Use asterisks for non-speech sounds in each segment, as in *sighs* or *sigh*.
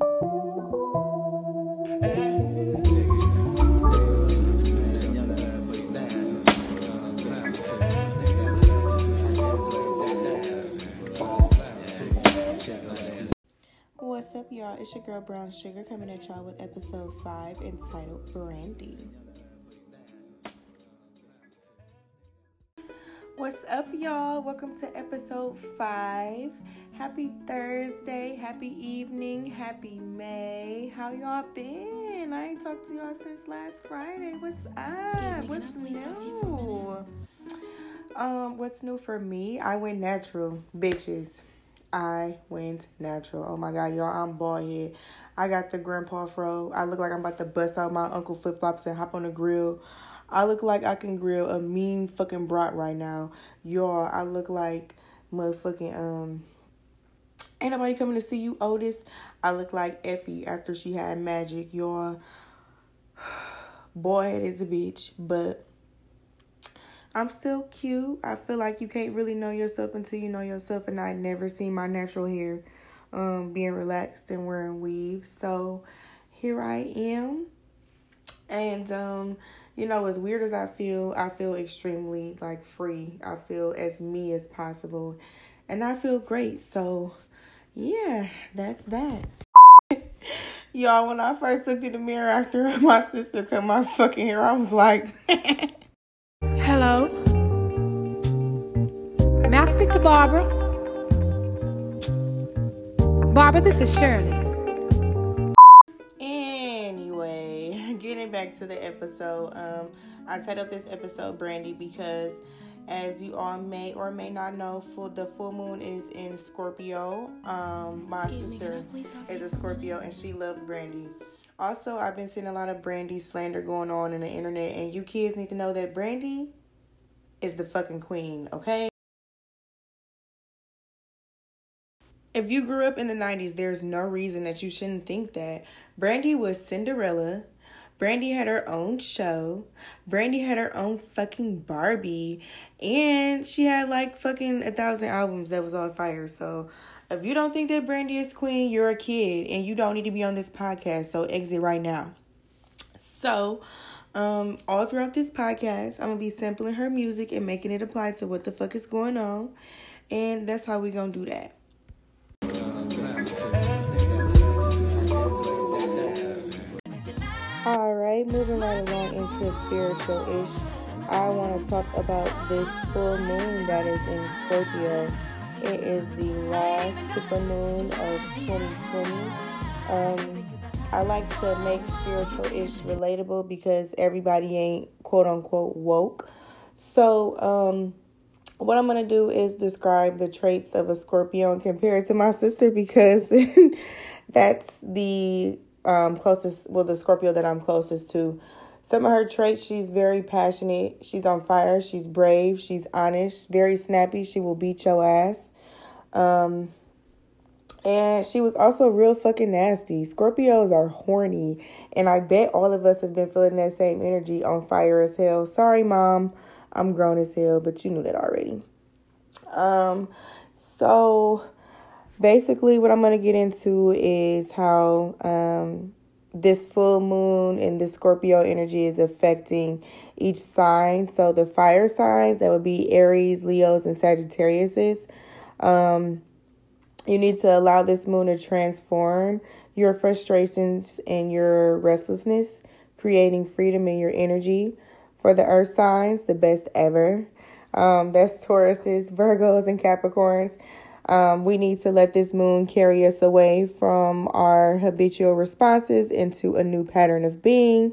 What's up, y'all? It's your girl Brown Suga coming at y'all with episode 5 entitled Brandy. What's up, y'all? Welcome to episode 5. Happy Thursday, happy evening, happy May. How y'all been? I ain't talked to y'all since last Friday. What's up? Me, What's new? Um, what's new for me? I went natural, bitches. I went natural. Oh my god, y'all, I'm bald head. I got the grandpa fro. I look like I'm about to bust out my uncle flip flops and hop on the grill. I look like I can grill a mean fucking brat right now. Y'all, I look like motherfucking um Ain't nobody coming to see you, Otis. I look like Effie after she had magic, y'all. *sighs* Boy, is a bitch, but I'm still cute. I feel like you can't really know yourself until you know yourself, and I never seen my natural hair um, being relaxed and wearing weaves. So here I am, and um, you know, as weird as I feel, I feel extremely like free. I feel as me as possible, and I feel great. So yeah, that's that. *laughs* Y'all, when I first looked in the mirror after *laughs* my sister cut my fucking hair, I was like. *laughs* Hello. May I speak to Barbara? Barbara, this is Shirley. Anyway, getting back to the episode, um, I titled this episode Brandy because, as you all may or may not know, full the full moon is in Scorpio. Um, my Excuse me, sister to is a? Scorpio, and she loved Brandy. Also, I've been seeing a lot of Brandy slander going on in the internet, and you kids need to know that Brandy is the fucking queen, okay? If you grew up in the 90s, there's no reason that you shouldn't think that. Brandy was Cinderella. Brandy had her own show. Brandy had her own fucking Barbie. And she had like fucking a thousand albums that was on fire. So if you don't think that Brandy is queen, you're a kid and you don't need to be on this podcast. So exit right now. So, um, all throughout this podcast, I'm gonna be sampling her music and making it apply to what the fuck is going on. And that's how we gonna do that. All right, moving right along into spiritual ish. I want to talk about this full moon that is in Scorpio. It is the last super moon of 2020. Um, I like to make spiritual ish relatable because everybody ain't quote unquote woke. So, um, what I'm gonna do is describe the traits of a Scorpio and compare it to my sister because *laughs* that's the um, closest, well, the Scorpio that I'm closest to. Some of her traits, she's very passionate, she's on fire, she's brave, she's honest, very snappy, she will beat your ass. Um, and she was also real fucking nasty. Scorpios are horny, and I bet all of us have been feeling that same energy on fire as hell. Sorry, mom, I'm grown as hell, but you knew that already. Um, so basically, what I'm gonna get into is how um this full moon and the Scorpio energy is affecting each sign. So the fire signs that would be Aries, Leos, and Sagittariuses. Um, you need to allow this moon to transform your frustrations and your restlessness, creating freedom in your energy. For the earth signs, the best ever. Um, that's Tauruses, Virgos, and Capricorns. Um, we need to let this moon carry us away from our habitual responses into a new pattern of being.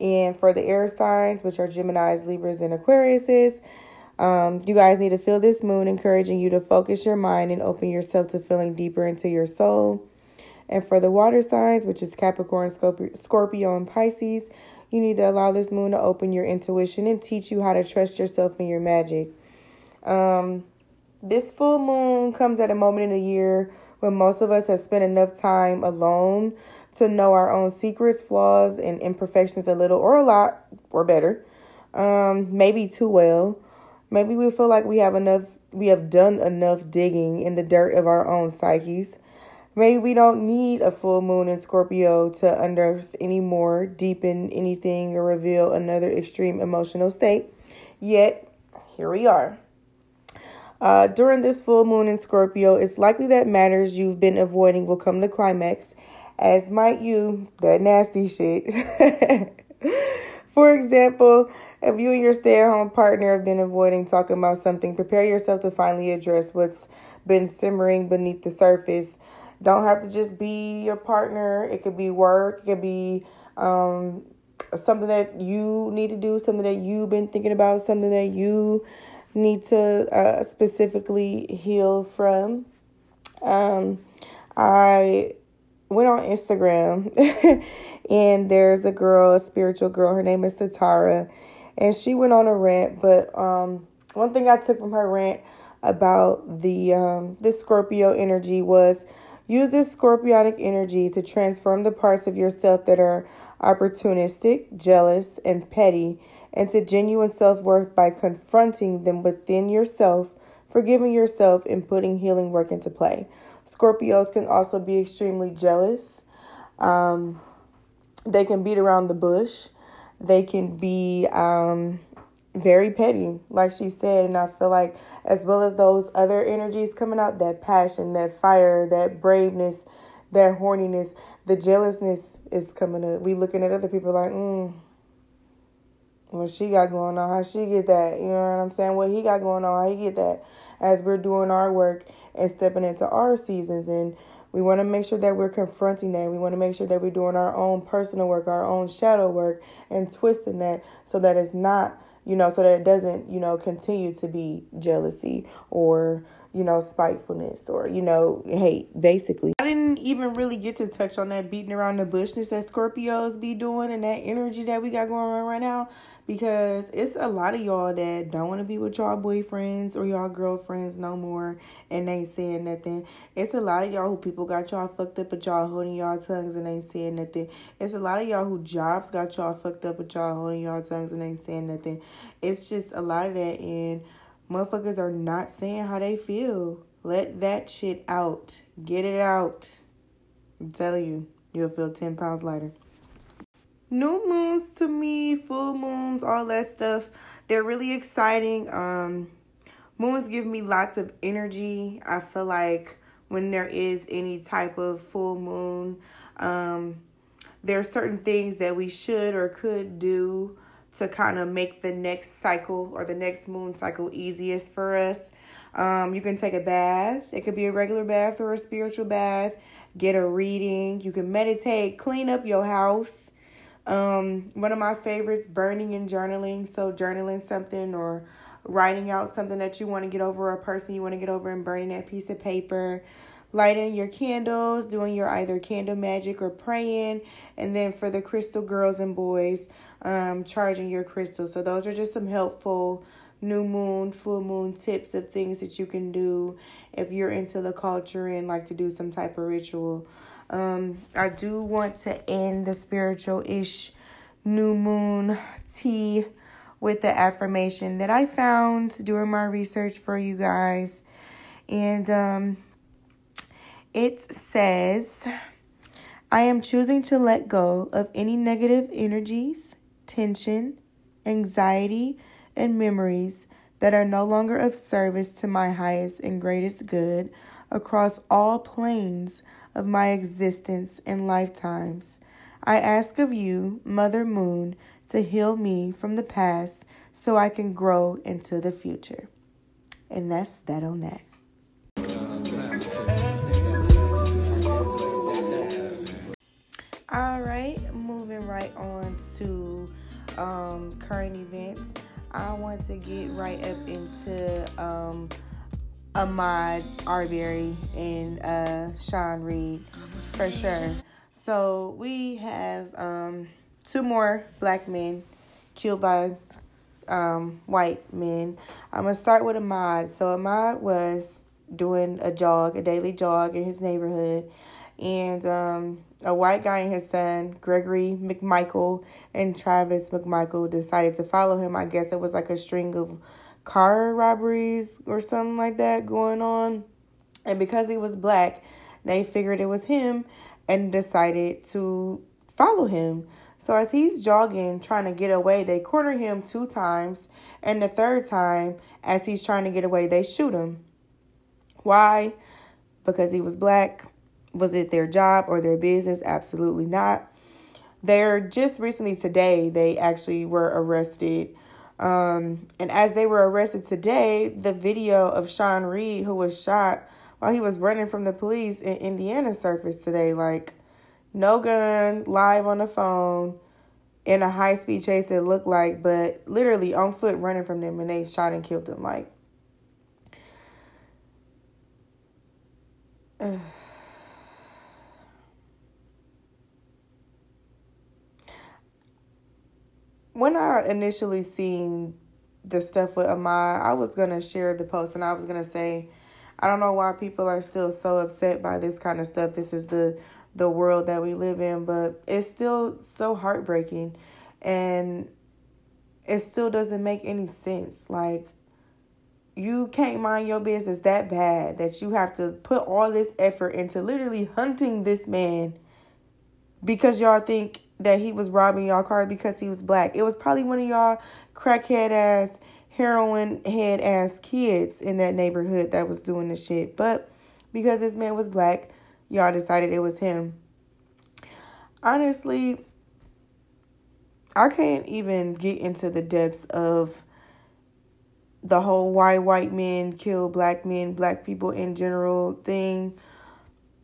And for the air signs, which are Geminis, Libras, and Aquariuses, um, you guys need to feel this moon encouraging you to focus your mind and open yourself to feeling deeper into your soul. And for the water signs, which is Capricorn, Scorpio, Scorpio and Pisces, you need to allow this moon to open your intuition and teach you how to trust yourself and your magic. Um, this full moon comes at a moment in the year when most of us have spent enough time alone to know our own secrets, flaws, and imperfections a little or a lot or better. Um, maybe too well. Maybe we feel like we have enough we have done enough digging in the dirt of our own psyches. Maybe we don't need a full moon in Scorpio to unearth any more, deepen anything, or reveal another extreme emotional state. Yet, here we are. Uh, during this full moon in Scorpio, it's likely that matters you've been avoiding will come to climax, as might you, that nasty shit. *laughs* For example, if you and your stay at home partner have been avoiding talking about something, prepare yourself to finally address what's been simmering beneath the surface don't have to just be your partner. It could be work. It could be um, something that you need to do, something that you've been thinking about, something that you need to uh, specifically heal from. Um, I went on Instagram *laughs* and there's a girl, a spiritual girl. Her name is Satara, and she went on a rant. But um, one thing I took from her rant about the um, this Scorpio energy was Use this scorpionic energy to transform the parts of yourself that are opportunistic, jealous, and petty into genuine self worth by confronting them within yourself, forgiving yourself, and putting healing work into play. Scorpios can also be extremely jealous. Um, they can beat around the bush. They can be um, very petty, like she said. And I feel like, as well as those other energies coming out that passion, that fire, that braveness, that horniness, the jealousness is coming up. We looking at other people like, mm, what she got going on, how she get that, you know what I'm saying? What he got going on, how he get that, as we're doing our work and stepping into our seasons. And we want to make sure that we're confronting that. We want to make sure that we're doing our own personal work, our own shadow work, and twisting that so that it's not you know, so that it doesn't, you know, continue to be jealousy or, you know, spitefulness or, you know, hate, basically. I didn't even really get to touch on that beating around the bushness that Scorpios be doing and that energy that we got going on right now because it's a lot of y'all that don't want to be with y'all boyfriends or y'all girlfriends no more and ain't saying nothing. It's a lot of y'all who people got y'all fucked up but y'all holding y'all tongues and ain't saying nothing. It's a lot of y'all who jobs got y'all fucked up but y'all holding y'all tongues and ain't saying nothing. It's just a lot of that and motherfuckers are not saying how they feel. Let that shit out. Get it out. I'm telling you, you'll feel 10 pounds lighter. New moons to me, full moons, all that stuff, they're really exciting. Um, moons give me lots of energy. I feel like when there is any type of full moon, um, there are certain things that we should or could do to kind of make the next cycle or the next moon cycle easiest for us. Um, you can take a bath. It could be a regular bath or a spiritual bath. Get a reading. You can meditate, clean up your house. Um, one of my favorites, burning and journaling. So journaling something or writing out something that you want to get over, a person you want to get over, and burning that piece of paper. Lighting your candles, doing your either candle magic or praying, and then for the crystal girls and boys, um, charging your crystals. So those are just some helpful new moon, full moon tips of things that you can do if you're into the culture and like to do some type of ritual. Um, I do want to end the spiritual ish new moon tea with the affirmation that I found during my research for you guys. And um, it says, I am choosing to let go of any negative energies, tension, anxiety, and memories that are no longer of service to my highest and greatest good across all planes of my existence and lifetimes. I ask of you, Mother Moon, to heal me from the past so I can grow into the future. And that's that on that. All right, moving right on to um, current events. I want to get right up into um, Ahmaud Arbery and uh, Sean Reed for sure. So we have um, two more black men killed by um, white men. I'm gonna start with Ahmaud. So Ahmaud was doing a jog, a daily jog in his neighborhood, and um, a white guy and his son, Gregory McMichael and Travis McMichael, decided to follow him. I guess it was like a string of car robberies or something like that going on. And because he was black, They figured it was him and decided to follow him. So as he's jogging, trying to get away, they corner him two times. And the third time, as he's trying to get away, they shoot him. Why? Because he was black. Was it their job or their business? Absolutely not. They're just recently today, they actually were arrested. Um, and as they were arrested today, the video of Sean Reed, who was shot while he was running from the police in Indiana, surfaced today. Like, no gun, live on the phone, in a high speed chase, it looked like, but literally on foot running from them, and they shot and killed him. Like, when I initially seen the stuff with Ahmaud, I was gonna share the post and I was gonna say, I don't know why people are still so upset by this kind of stuff. This is the the world that we live in, but it's still so heartbreaking and it still doesn't make any sense. Like you can't mind your business that bad that you have to put all this effort into literally hunting this man because y'all think that he was robbing y'all car because he was black. It was probably one of y'all crackhead ass, heroin head ass kids in that neighborhood that was doing the shit. But because this man was black, y'all decided it was him. Honestly, I can't even get into the depths of the whole why white men kill black men, black people in general thing.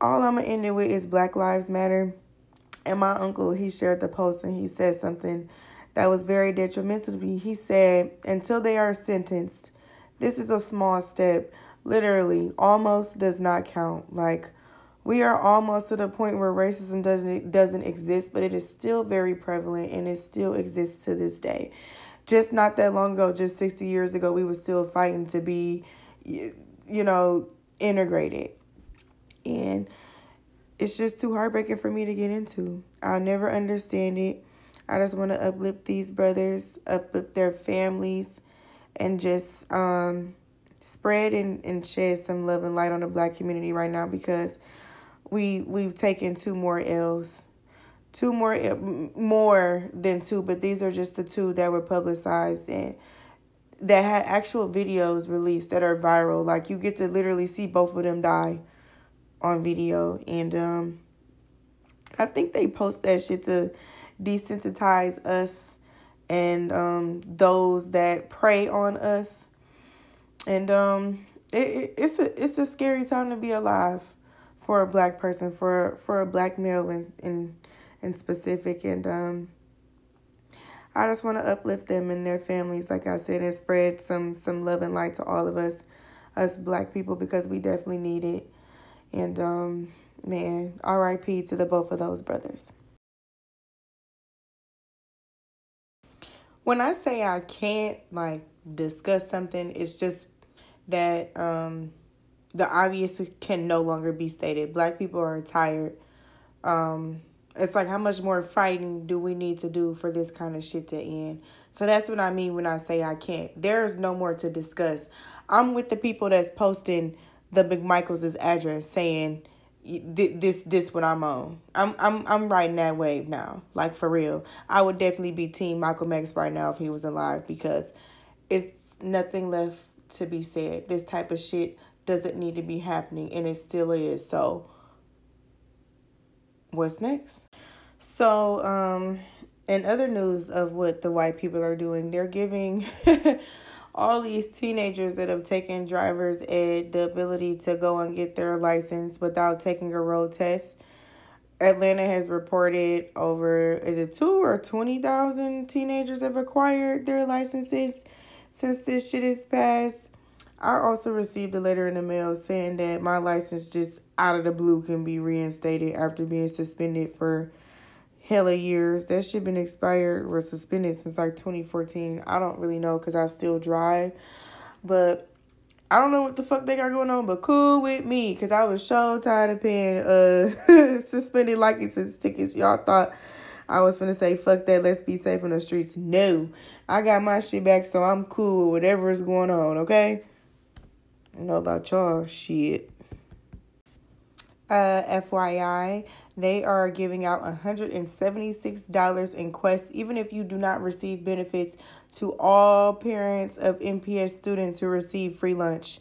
All I'm gonna end it with is Black Lives Matter. And my uncle, he shared the post and he said something that was very detrimental to me. He said, until they are sentenced, this is a small step. Literally, almost does not count. Like, we are almost to the point where racism doesn't doesn't exist, but it is still very prevalent and it still exists to this day just not that long ago, just 60 years ago, we were still fighting to be, you know, integrated. And it's just too heartbreaking for me to get into. I'll never understand it. I just want to uplift these brothers, uplift their families, and just um, spread and, and shed some love and light on the black community right now because we we've taken two more L's two more eh, more than two, but these are just the two that were publicized and that had actual videos released that are viral. Like you get to literally see both of them die on video and um I think they post that shit to desensitize us and um those that prey on us. And um it, it it's a it's a scary time to be alive for a black person, for for a black male and and and specific and um I just want to uplift them and their families like I said and spread some some love and light to all of us us black people because we definitely need it and um man RIP to the both of those brothers. When I say I can't like discuss something it's just that um the obvious can no longer be stated. Black people are tired. Um it's like how much more fighting do we need to do for this kind of shit to end? So that's what i mean when i say i can't. There's no more to discuss. I'm with the people that's posting the mcmichaels' address saying this this what i'm on. I'm i'm i'm riding that wave now like for real. I would definitely be team Malcolm X right now if he was alive because it's nothing left to be said. This type of shit doesn't need to be happening and it still is. So what's next? So, um, in other news of what the white people are doing, they're giving *laughs* all these teenagers that have taken driver's ed the ability to go and get their license without taking a road test. Atlanta has reported over is it two or twenty thousand teenagers have acquired their licenses since this shit is passed. I also received a letter in the mail saying that my license just out of the blue can be reinstated after being suspended for hella years. That shit been expired or suspended since like 2014. I don't really know because I still drive. But I don't know what the fuck they got going on, but cool with me because I was so tired of paying uh *laughs* suspended license tickets. Y'all thought I was gonna say fuck that, let's be safe on the streets. No, I got my shit back, so I'm cool with whatever is going on. Okay. I know about y'all shit. Uh, FYI, they are giving out $176 in Quest, even if you do not receive benefits, to all parents of MPS students who receive free lunch.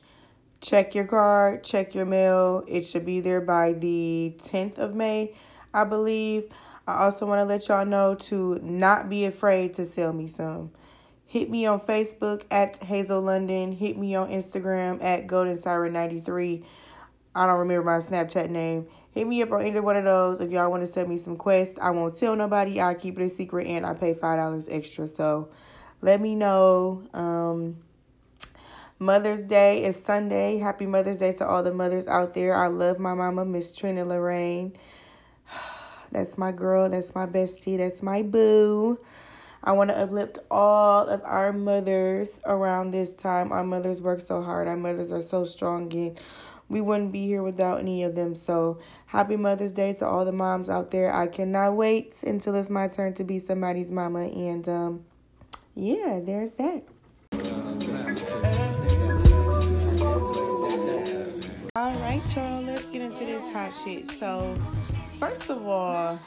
Check your card, check your mail. It should be there by the 10th of May, I believe. I also want to let y'all know to not be afraid to sell me some. Hit me on Facebook at Hazel London. Hit me on Instagram at Golden Siren 93. I don't remember my Snapchat name. Hit me up on either one of those if y'all want to send me some quests. I won't tell nobody. I'll keep it a secret and I pay five dollars extra. So let me know. Um Mother's Day is Sunday. Happy Mother's Day to all the mothers out there. I love my mama, Miss Trina Lorraine. *sighs* That's my girl. That's my bestie. That's my boo. I want to uplift all of our mothers around this time. Our mothers work so hard. Our mothers are so strong and we wouldn't be here without any of them. So happy Mother's Day to all the moms out there. I cannot wait until it's my turn to be somebody's mama. And um, yeah, there's that. All right, y'all, let's get into this hot shit. So, first of all,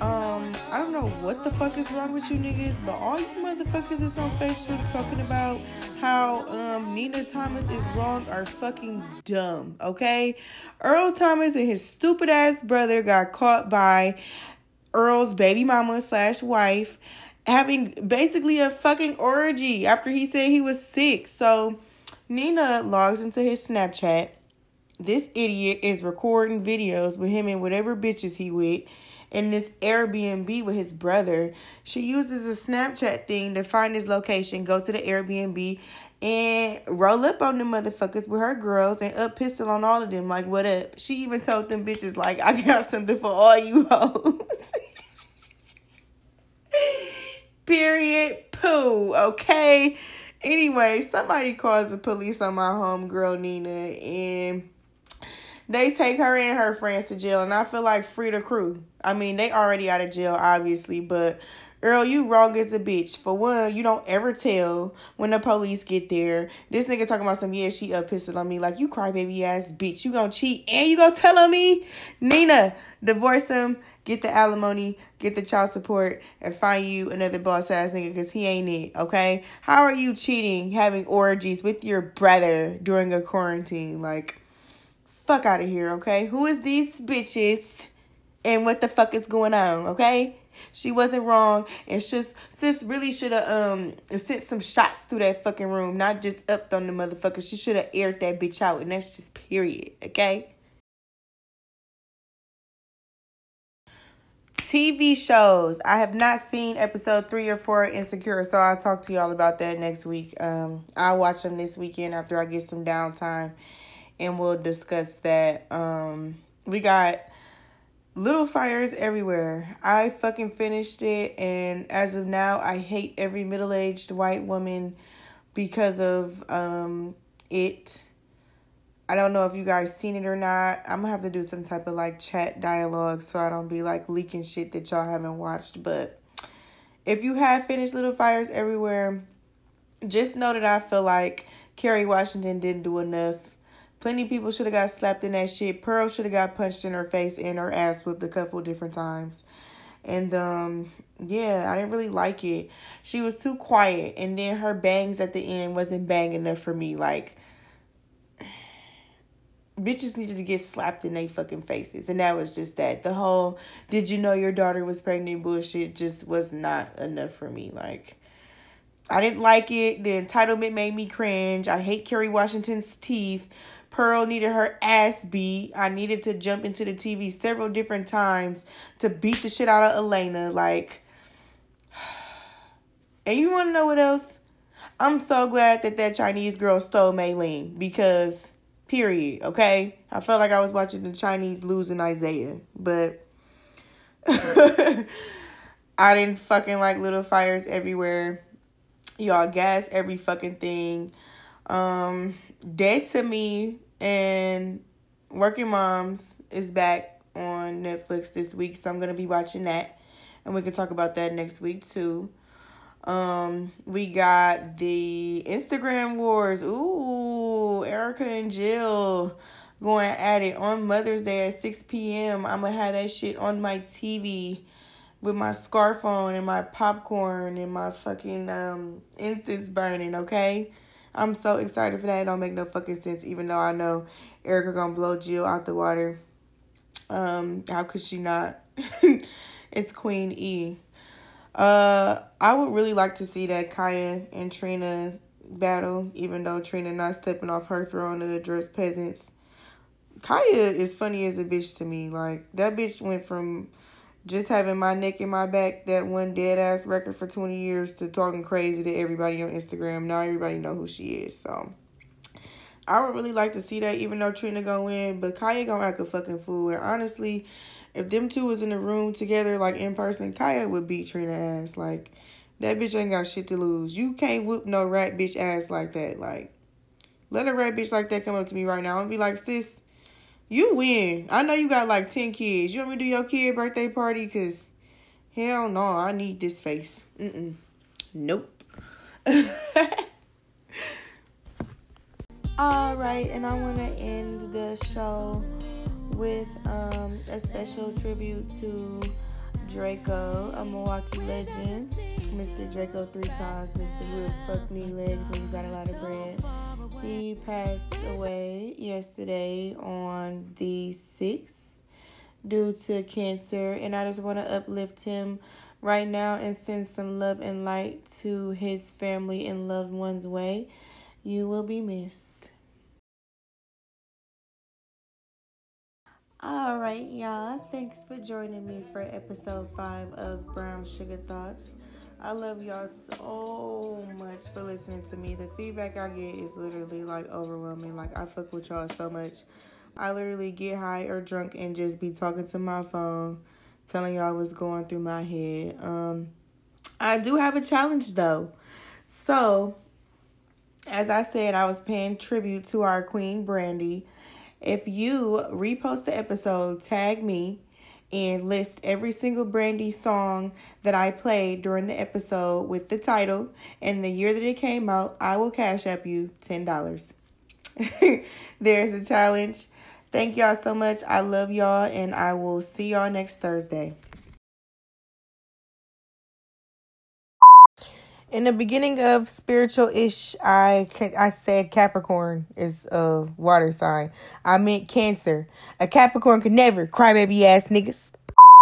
um, I don't know what the fuck is wrong with you niggas, but all you motherfuckers is on Facebook talking about how um Nina Thomas is wrong are fucking dumb, okay? Earl Thomas and his stupid ass brother got caught by Earl's baby mama slash wife having basically a fucking orgy after he said he was sick. So Nina logs into his Snapchat. This idiot is recording videos with him and whatever bitches he with in this Airbnb with his brother. She uses a Snapchat thing to find his location, go to the Airbnb, and roll up on the motherfuckers with her girls and up pistol on all of them. Like, what up? She even told them bitches, like, I got something for all you hoes. *laughs* Period. Poo. Okay. Anyway, somebody calls the police on my home girl Nina and they take her and her friends to jail and I feel like free the crew. I mean, they already out of jail, obviously, but Earl, you wrong as a bitch. For one, you don't ever tell when the police get there. This nigga talking about some, yeah, she up pissing on me. Like, you crybaby ass bitch. You gonna cheat and you gonna tell on me? Nina, divorce him, get the alimony, get the child support, and find you another boss ass nigga because he ain't it, okay? How are you cheating, having orgies with your brother during a quarantine? Like, fuck out of here, okay? Who is these bitches and what the fuck is going on, okay? She wasn't wrong, and just sis really should have um sent some shots through that fucking room, not just upped on the motherfucker. She should have aired that bitch out, and that's just period. Okay. TV shows. I have not seen episode three or four Insecure, so I'll talk to y'all about that next week. Um, I'll watch them this weekend after I get some downtime, and we'll discuss that. Um, we got Little Fires Everywhere. I fucking finished it, and as of now, I hate every middle aged white woman because of um it. I don't know if you guys seen it or not. I'm gonna have to do some type of like chat dialogue so I don't be like leaking shit that y'all haven't watched. But if you have finished Little Fires Everywhere, just know that I feel like Kerry Washington didn't do enough Plenty people should have got slapped in that shit. Pearl should have got punched in her face and her ass whipped a couple different times. And um yeah, I didn't really like it. She was too quiet and then her bangs at the end wasn't bang enough for me. Like bitches needed to get slapped in their fucking faces. And that was just that. The whole did you know your daughter was pregnant bullshit just was not enough for me. Like I didn't like it. The entitlement made me cringe. I hate Kerry Washington's teeth. Pearl needed her ass beat. I needed to jump into the TV several different times to beat the shit out of Elena. Like, *sighs* and you want to know what else? I'm so glad that that Chinese girl stole Ling because, period, okay? I felt like I was watching the Chinese losing Isaiah, but *laughs* I didn't fucking like Little Fires Everywhere. Y'all gas every fucking thing. Um, Dead to Me and Working Moms is back on Netflix this week, so I'm gonna be watching that, and we can talk about that next week too. Um, we got the Instagram wars. Ooh, Erykah and Jill going at it on Mother's Day at 6 p.m. I'm gonna have that shit on my TV with my scarf on and my popcorn and my fucking um incense burning, okay? I'm so excited for that. It don't make no fucking sense, even though I know Erykah gonna blow Jill out the water. Um, how could she not? *laughs* it's Queen E. Uh, I would really like to see that Khia and Trina battle, even though Trina not stepping off her throne to address peasants. Khia is funny as a bitch to me. Like that bitch went from just having my neck in my back, that one dead ass record for twenty years, to talking crazy to everybody on Instagram. Now everybody know who she is. So I would really like to see that, even though Trina go in, but Khia gonna act a fucking fool. And honestly, if them two was in the room together, like in person, Khia would beat Trina ass. Like that bitch ain't got shit to lose. You can't whoop no rat bitch ass like that. Like let a rat bitch like that come up to me right now and be like, sis you win. I know you got like 10 kids. You want me to do your kid birthday party? Because hell no, I need this face. Mm-mm. Nope. *laughs* All right, and I want to end the show with um, a special tribute to Draco, a Milwaukee legend. Mr. Draco three times, Mr. Real Fuck Knee Legs when you got a lot of bread. He passed away yesterday on the 6th due to cancer, and I just want to uplift him right now and send some love and light to his family and loved ones' way. You will be missed. All right, y'all. Thanks for joining me for episode five of Brown Suga Thoughts. I love y'all so much for listening to me. The feedback I get is literally like overwhelming. Like I fuck with y'all so much. I literally get high or drunk and just be talking to my phone, telling y'all what's going through my head. Um, I do have a challenge though. So, as I said, I was paying tribute to our queen Brandy. If you repost the episode, tag me and list every single Brandy song that I played during the episode with the title and the year that it came out, I will cash up you $10. *laughs* There's a challenge. Thank y'all so much. I love y'all and I will see y'all next Thursday. In the beginning of spiritual ish, I I said Capricorn is a water sign. I meant Cancer. A Capricorn could never crybaby ass niggas.